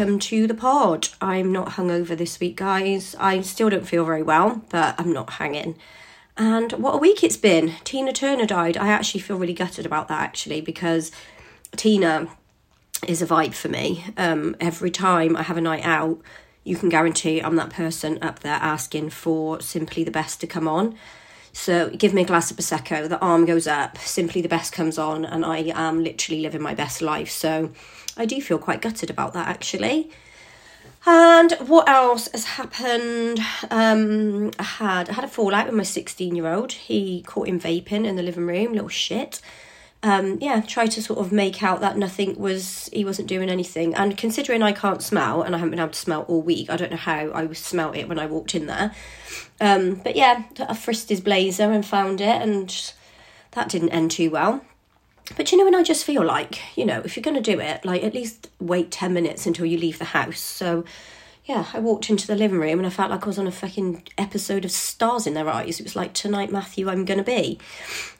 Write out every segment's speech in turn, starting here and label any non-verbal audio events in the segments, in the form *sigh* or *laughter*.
welcome to the pod. I'm not hungover this week, guys. I still don't feel very well, but I'm not hanging. And what a week it's been. Tina Turner died. I actually feel really gutted about that, actually, because Tina is a vibe for me. Um, every time I have a night out, you can guarantee I'm that person up there asking for simply the best to come on. So give me a glass of prosecco, the arm goes up, simply the best comes on, and I am literally living my best life. So I do feel quite gutted about that actually. And what else has happened? Um, I had I had a fallout with my sixteen year old. He caught him vaping in the living room, little shit um, yeah, try to sort of make out that nothing was, he wasn't doing anything. And considering I can't smell and I haven't been able to smell all week, I don't know how I smelt it when I walked in there. Um, but yeah, I frisked his blazer and found it, and that didn't end too well. But you know, when I just feel like, you know, if you're going to do it, like at least wait 10 minutes until you leave the house. So yeah, I walked into the living room and I felt like I was on a fucking episode of Stars in Their Eyes. It was like, tonight, Matthew, I'm gonna be.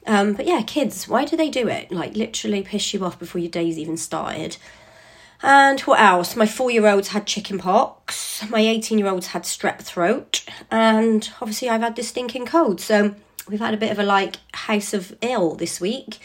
Um, but yeah, kids, why do they do it? Like, literally piss you off before your day's even started. And what else? My four year olds had chicken pox, my 18 year olds had strep throat, and obviously I've had this stinking cold. So we've had a bit of a like house of ill this week.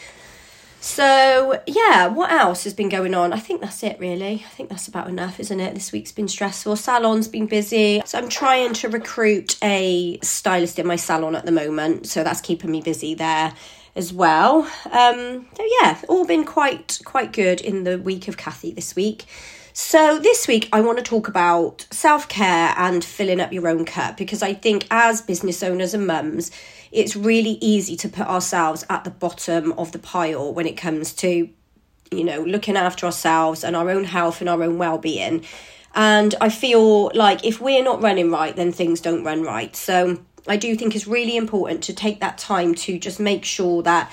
So, yeah, what else has been going on? I think that's it, really. I think that's about enough, isn't it? This week's been stressful. Salon's been busy. So, I'm trying to recruit a stylist in my salon at the moment. So, that's keeping me busy there as well. Um, so, yeah, all been quite, quite good in the week of Kathy this week. So, this week I want to talk about self care and filling up your own cup because I think as business owners and mums, it's really easy to put ourselves at the bottom of the pile when it comes to, you know, looking after ourselves and our own health and our own well being. And I feel like if we're not running right, then things don't run right. So, I do think it's really important to take that time to just make sure that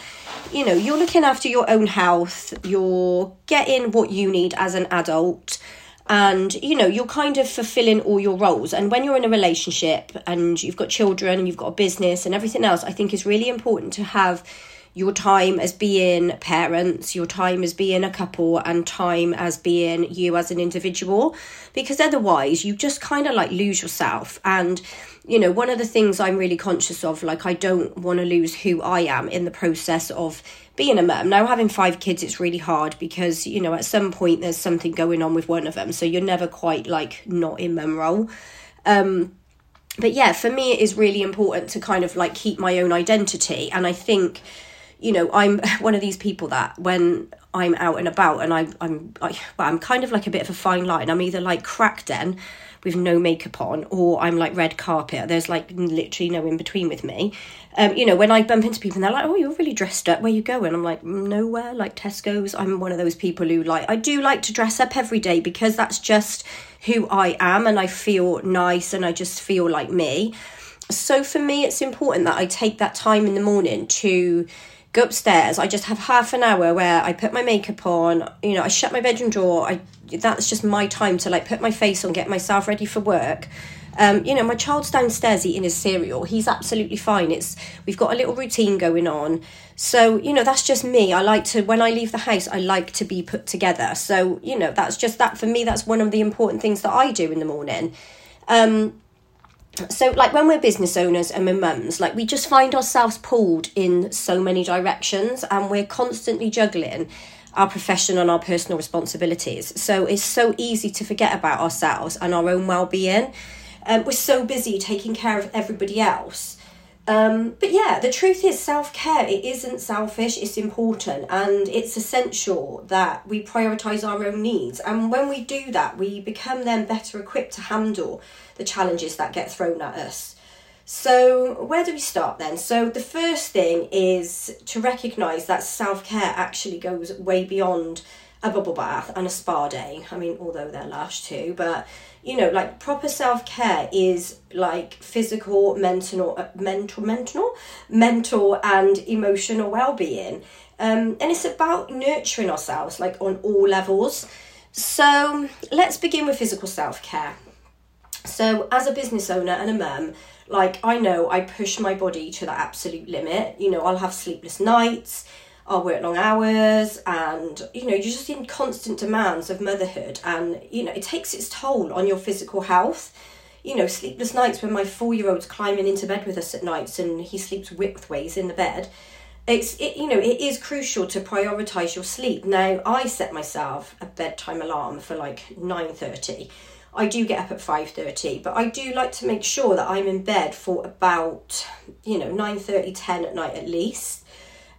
you know you're looking after your own health you're getting what you need as an adult and you know you're kind of fulfilling all your roles. And when you're in a relationship and you've got children and you've got a business and everything else i think is really important to have your time as being parents, your time as being a couple, and time as being you as an individual, because otherwise you just kind of like lose yourself. And, you know, one of the things I'm really conscious of, like, I don't want to lose who I am in the process of being a mum. Now, having five kids, it's really hard because, you know, at some point there's something going on with one of them. So you're never quite like not in mum role. Um, but yeah, for me, it is really important to kind of like keep my own identity. And I think you know, I'm *laughs* one of these people that when I'm out and about and I, I'm, I, well, I'm kind of like a bit of a fine line. I'm either like cracked den with no makeup on or I'm like red carpet. There's like literally no in between with me. Um, you know, when I bump into people and they're like, oh, you're really dressed up. Where you going? I'm like, mm, nowhere, like Tesco's. I'm one of those people who like, I do like to dress up every day because that's just who I am and I feel nice and I just feel like me. So for me, it's important that I take that time in the morning to go upstairs. I just have half an hour where I put my makeup on. You know, I shut my bedroom door. I that's just my time to like put my face on, get myself ready for work. Um, you know, my child's downstairs eating his cereal. He's absolutely fine. It's we've got a little routine going on. So, you know, that's just me. I like to when I leave the house, I like to be put together. So, you know, that's just that for me that's one of the important things that I do in the morning. Um, so like when we're business owners and we're mums like we just find ourselves pulled in so many directions and we're constantly juggling our profession and our personal responsibilities. So it's so easy to forget about ourselves and our own well-being. Um, we're so busy taking care of everybody else um, but yeah, the truth is, self care, it isn't selfish, it's important, and it's essential that we prioritize our own needs. And when we do that, we become then better equipped to handle the challenges that get thrown at us. So, where do we start then? So, the first thing is to recognize that self care actually goes way beyond a bubble bath and a spa day. I mean, although they're lush too, but you know, like proper self care is like physical, mental, uh, mental, mental, mental, and emotional well being. Um, and it's about nurturing ourselves like on all levels. So let's begin with physical self care. So, as a business owner and a mum, like I know I push my body to the absolute limit. You know, I'll have sleepless nights. I work long hours and you know you're just in constant demands of motherhood and you know it takes its toll on your physical health. You know sleepless nights when my four year old's climbing into bed with us at nights and he sleeps widthways in the bed it's it, you know it is crucial to prioritize your sleep. Now i set myself a bedtime alarm for like 9.30 i do get up at 5.30 but i do like to make sure that i'm in bed for about you know 9.30 10 at night at least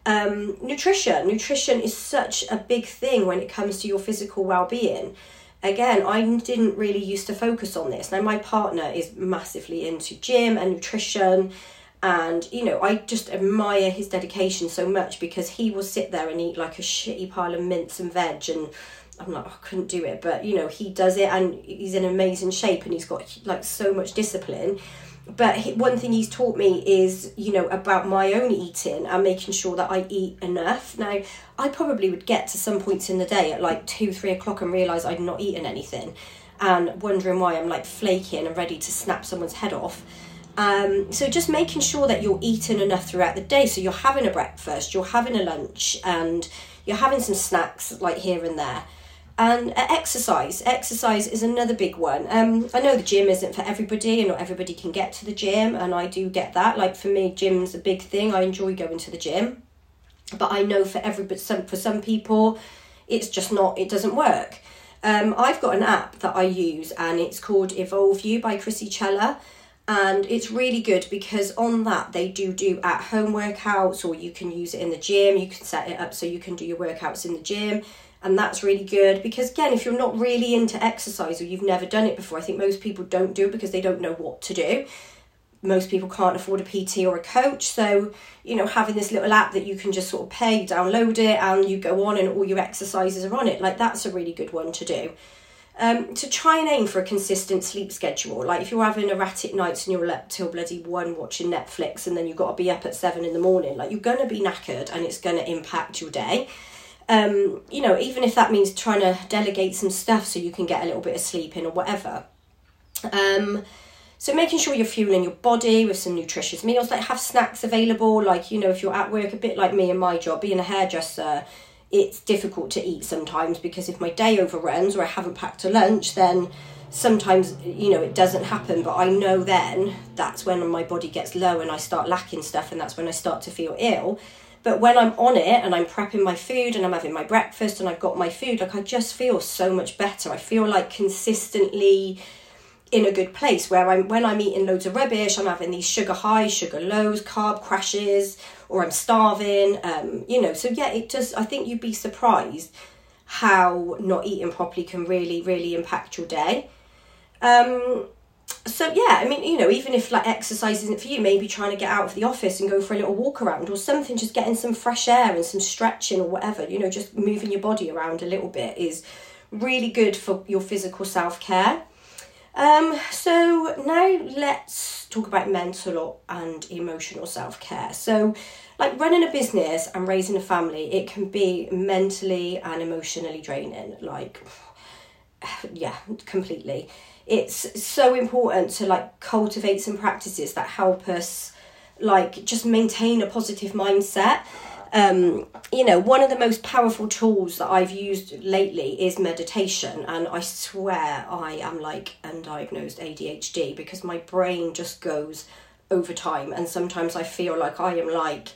um, nutrition. Nutrition is such a big thing when it comes to your physical well-being. Again i didn't really used to focus on this. Now my partner is massively into gym and nutrition and you know i just admire his dedication so much because he will sit there and eat like a shitty pile of mince and veg and i'm like oh, i couldn't do it. But you know he does it and he's in amazing shape and he's got like so much discipline but one thing he's taught me is you know about my own eating and making sure that i eat enough now i probably would get to some points in the day at like two three o'clock and realize i'd not eaten anything and wondering why i'm like flaking and ready to snap someone's head off um, so just making sure that you're eating enough throughout the day. So you're having a breakfast, you're having a lunch, and you're having some snacks like here and there. And uh, exercise. Exercise is another big one. Um, I know the gym isn't for everybody, and not everybody can get to the gym, and I do get that. Like for me, gym's a big thing. I enjoy going to the gym, but I know for everybody, some for some people, it's just not. It doesn't work. Um, I've got an app that I use, and it's called Evolve You by Krissy Cela and it's really good because on that they do do at home workouts or you can use it in the gym you can set it up so you can do your workouts in the gym and that's really good because again if you're not really into exercise or you've never done it before i think most people don't do it because they don't know what to do most people can't afford a pt or a coach so you know having this little app that you can just sort of pay download it and you go on and all your exercises are on it like that's a really good one to do um, to try and aim for a consistent sleep schedule. Like if you're having erratic nights and you're up till bloody one watching Netflix and then you've got to be up at seven in the morning, like you're going to be knackered and it's going to impact your day. Um, you know, even if that means trying to delegate some stuff so you can get a little bit of sleep in or whatever. Um, so making sure you're fueling your body with some nutritious meals, like have snacks available, like, you know, if you're at work, a bit like me and my job, being a hairdresser, it's difficult to eat sometimes because if my day overruns or I haven't packed a lunch, then sometimes you know it doesn't happen but i know then that's when my body gets low and i start lacking stuff and that's when i start to feel ill but when i'm on it and i'm prepping my food and i'm having my breakfast and i've got my food like i just feel so much better i feel like consistently in a good place where i'm when i'm eating loads of rubbish i'm having these sugar highs sugar lows carb crashes or I'm starving. Um, you know, so yeah, it just I think you'd be surprised how not eating properly can really, really impact your day. Um, so yeah, I mean, you know, even if like exercise isn't for you, maybe trying to get out of the office and go for a little walk around or something, just getting some fresh air and some stretching or whatever, you know, just moving your body around a little bit is really good for your physical self care. Um, so now let's talk about mental and emotional self care. So, like running a business and raising a family, it can be mentally and emotionally draining. Like, *sighs* yeah, completely. It's so important to like cultivate some practices that help us like just maintain a positive mindset. Um, you know, one of the most powerful tools that I've used lately is meditation, and I swear I am like undiagnosed ADHD because my brain just goes over time, and sometimes I feel like I am like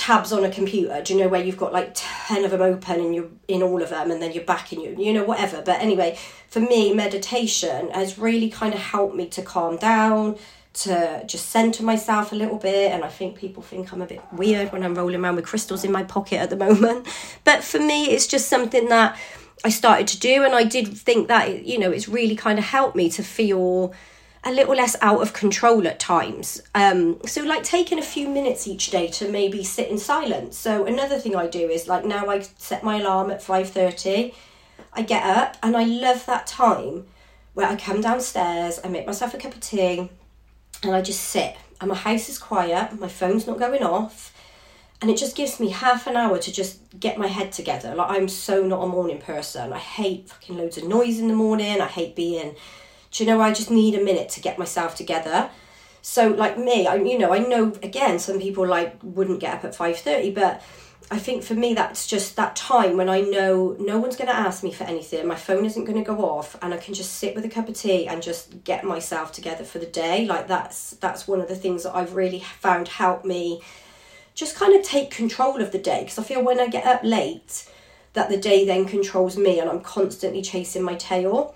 tabs on a computer. Do you know where you've got like ten of them open and you're in all of them, and then you're back in you, you know, whatever. But anyway, for me, meditation has really kind of helped me to calm down to just center myself a little bit and i think people think i'm a bit weird when i'm rolling around with crystals in my pocket at the moment *laughs* but for me it's just something that i started to do and i did think that you know it's really kind of helped me to feel a little less out of control at times um, so like taking a few minutes each day to maybe sit in silence so another thing i do is like now i set my alarm at 5.30 i get up and i love that time where i come downstairs i make myself a cup of tea and I just sit and my house is quiet, my phone's not going off, and it just gives me half an hour to just get my head together. Like I'm so not a morning person. I hate fucking loads of noise in the morning. I hate being do you know I just need a minute to get myself together. So like me, I you know, I know again some people like wouldn't get up at 5:30, but I think for me, that's just that time when I know no one's going to ask me for anything, my phone isn't going to go off, and I can just sit with a cup of tea and just get myself together for the day. Like that's that's one of the things that I've really found help me just kind of take control of the day because I feel when I get up late that the day then controls me and I'm constantly chasing my tail.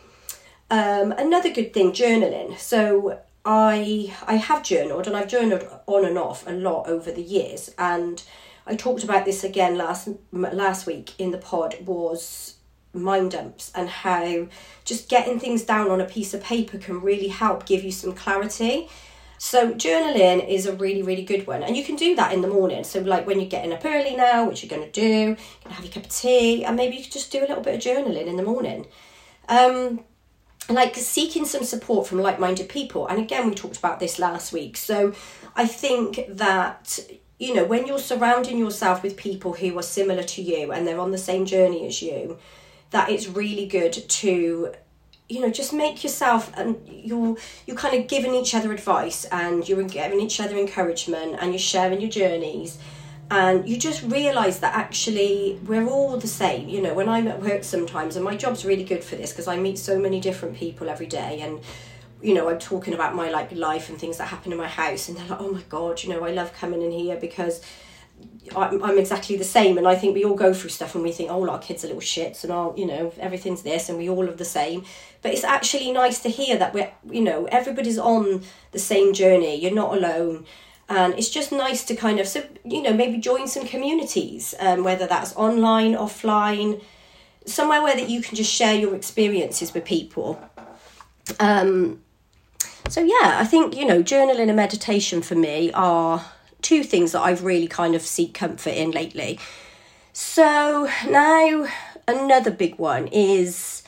Um, another good thing, journaling. So I I have journaled and I've journaled on and off a lot over the years and I talked about this again last last week in the pod was mind dumps and how just getting things down on a piece of paper can really help give you some clarity. So journaling is a really really good one and you can do that in the morning. So like when you're getting up early now, which you're going to do, you can have your cup of tea and maybe you could just do a little bit of journaling in the morning. Um, like seeking some support from like-minded people. And again we talked about this last week. So i think that you know when you're surrounding yourself with people who are similar to you and they're on the same journey as you that it's really good to you know just make yourself and you're you're kind of giving each other advice and you're giving each other encouragement and you're sharing your journeys and you just realize that actually we're all the same. You know when i'm at work sometimes and my job's really good for this because i meet so many different people every day and you know i'm talking about my like life and things that happen in my house and they're like oh my god you know i love coming in here because I'm, I'm exactly the same. And i think we all go through stuff and we think oh our kids are little shits and all you know everything's this and we all are the same. But it's actually nice to hear that we're you know everybody's on the same journey. You're not alone and it's just nice to kind of you know maybe join some communities um, whether that's online offline somewhere where that you can just share your experiences with people. Um, so yeah i think you know journaling and meditation for me are two things that i've really kind of seek comfort in lately. So now another big one is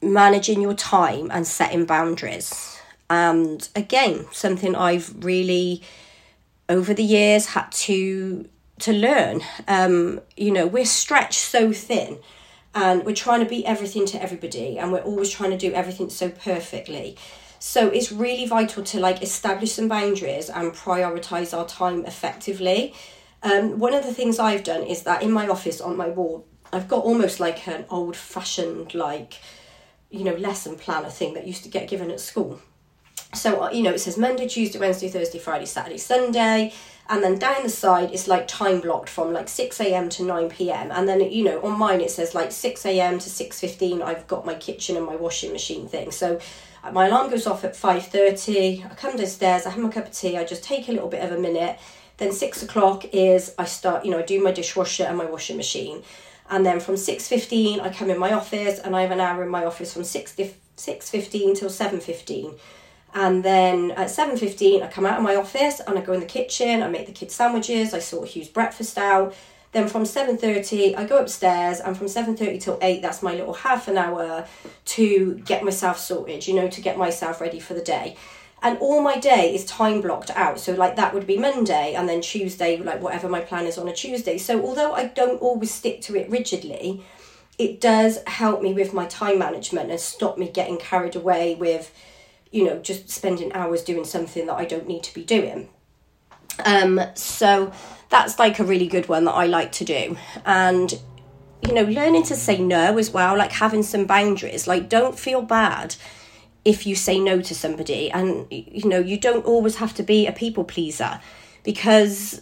managing your time and setting boundaries and again something i've really over the years had to to learn. Um you know we're stretched so thin and we're trying to be everything to everybody and we're always trying to do everything so perfectly. So it's really vital to like establish some boundaries and prioritize our time effectively. Um, one of the things i've done is that in my office on my wall i've got almost like an old fashioned like you know lesson planner thing that used to get given at school so, uh, you know, it says Monday, Tuesday, Wednesday, Thursday, Friday, Saturday, Sunday. And then down the side, it's like time blocked from like 6 a.m. to 9 p.m. And then, you know, on mine, it says like 6 a.m. to 6.15, I've got my kitchen and my washing machine thing. So uh, my alarm goes off at 5.30. I come downstairs, I have my cup of tea, I just take a little bit of a minute. Then six o'clock is I start, you know, I do my dishwasher and my washing machine. And then from 6.15, I come in my office and I have an hour in my office from 6, 6.15 till 7.15 and then at 7.15 i come out of my office and i go in the kitchen i make the kids sandwiches i sort hugh's breakfast out. Then from 7.30 i go upstairs and from 7.30 till 8 that's my little half an hour to get myself sorted you know to get myself ready for the day. And all my day is time blocked out. So like that would be monday and then tuesday like whatever my plan is on a tuesday. So although i don't always stick to it rigidly it does help me with my time management and stop me getting carried away with you know, just spending hours doing something that I don't need to be doing. Um, so that's like a really good one that I like to do. And, you know, learning to say no as well, like having some boundaries, like don't feel bad if you say no to somebody. And, you know, you don't always have to be a people pleaser because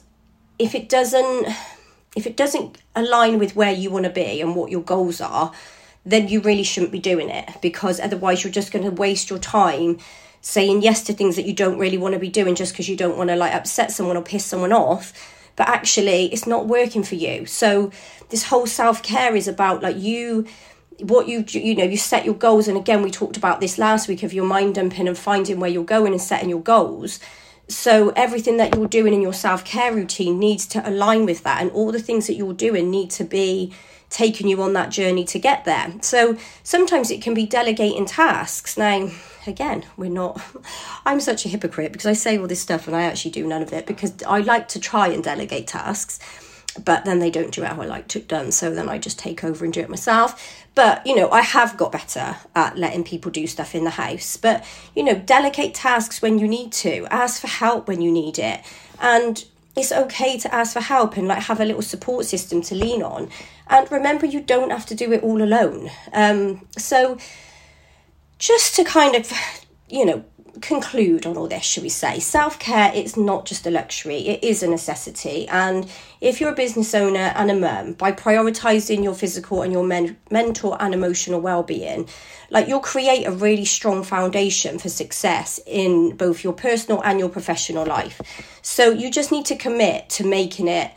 if it doesn't if it doesn't align with where you want to be and what your goals are then you really shouldn't be doing it because otherwise you're just going to waste your time saying yes to things that you don't really want to be doing just because you don't want to like upset someone or piss someone off. But actually it's not working for you. So this whole self-care is about like you what you you know you set your goals. And again we talked about this last week of your mind dumping and finding where you're going and setting your goals so everything that you're doing in your self-care routine needs to align with that and all the things that you're doing need to be taking you on that journey to get there. So sometimes it can be delegating tasks. Now, again, we're not, *laughs* I'm such a hypocrite because I say all this stuff and I actually do none of it because I like to try and delegate tasks. But then they don't do it how I like it done. So then I just take over and do it myself. But, you know, I have got better at letting people do stuff in the house. But, you know, delegate tasks when you need to, ask for help when you need it. And it's okay to ask for help and like have a little support system to lean on. And remember, you don't have to do it all alone. Um, so, just to kind of, you know, conclude on all this, should we say? Self care, it's not just a luxury, it is a necessity. And if you're a business owner and a mum, by prioritizing your physical and your men- mental and emotional well being, like you'll create a really strong foundation for success in both your personal and your professional life. So you just need to commit to making it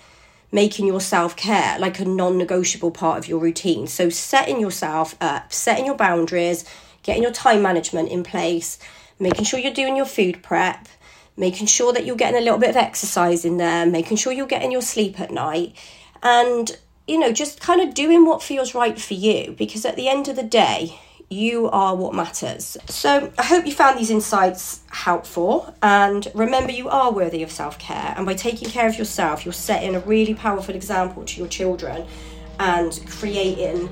making your self care like a non negotiable part of your routine. So, setting yourself up, setting your boundaries, getting your time management in place, making sure you're doing your food prep, making sure that you're getting a little bit of exercise in there, making sure you're getting your sleep at night, and you know, just kind of doing what feels right for you because at the end of the day, you are what matters. So, I hope you found these insights helpful. And remember, you are worthy of self care. And by taking care of yourself, you're setting a really powerful example to your children and creating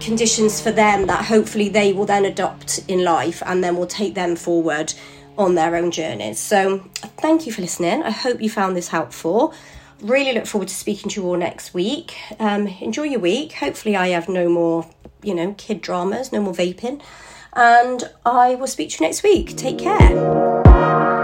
conditions for them that hopefully they will then adopt in life and then will take them forward on their own journeys. So, thank you for listening. I hope you found this helpful. Really look forward to speaking to you all next week. Um, enjoy your week. Hopefully, I have no more, you know, kid dramas, no more vaping. And I will speak to you next week. Take care.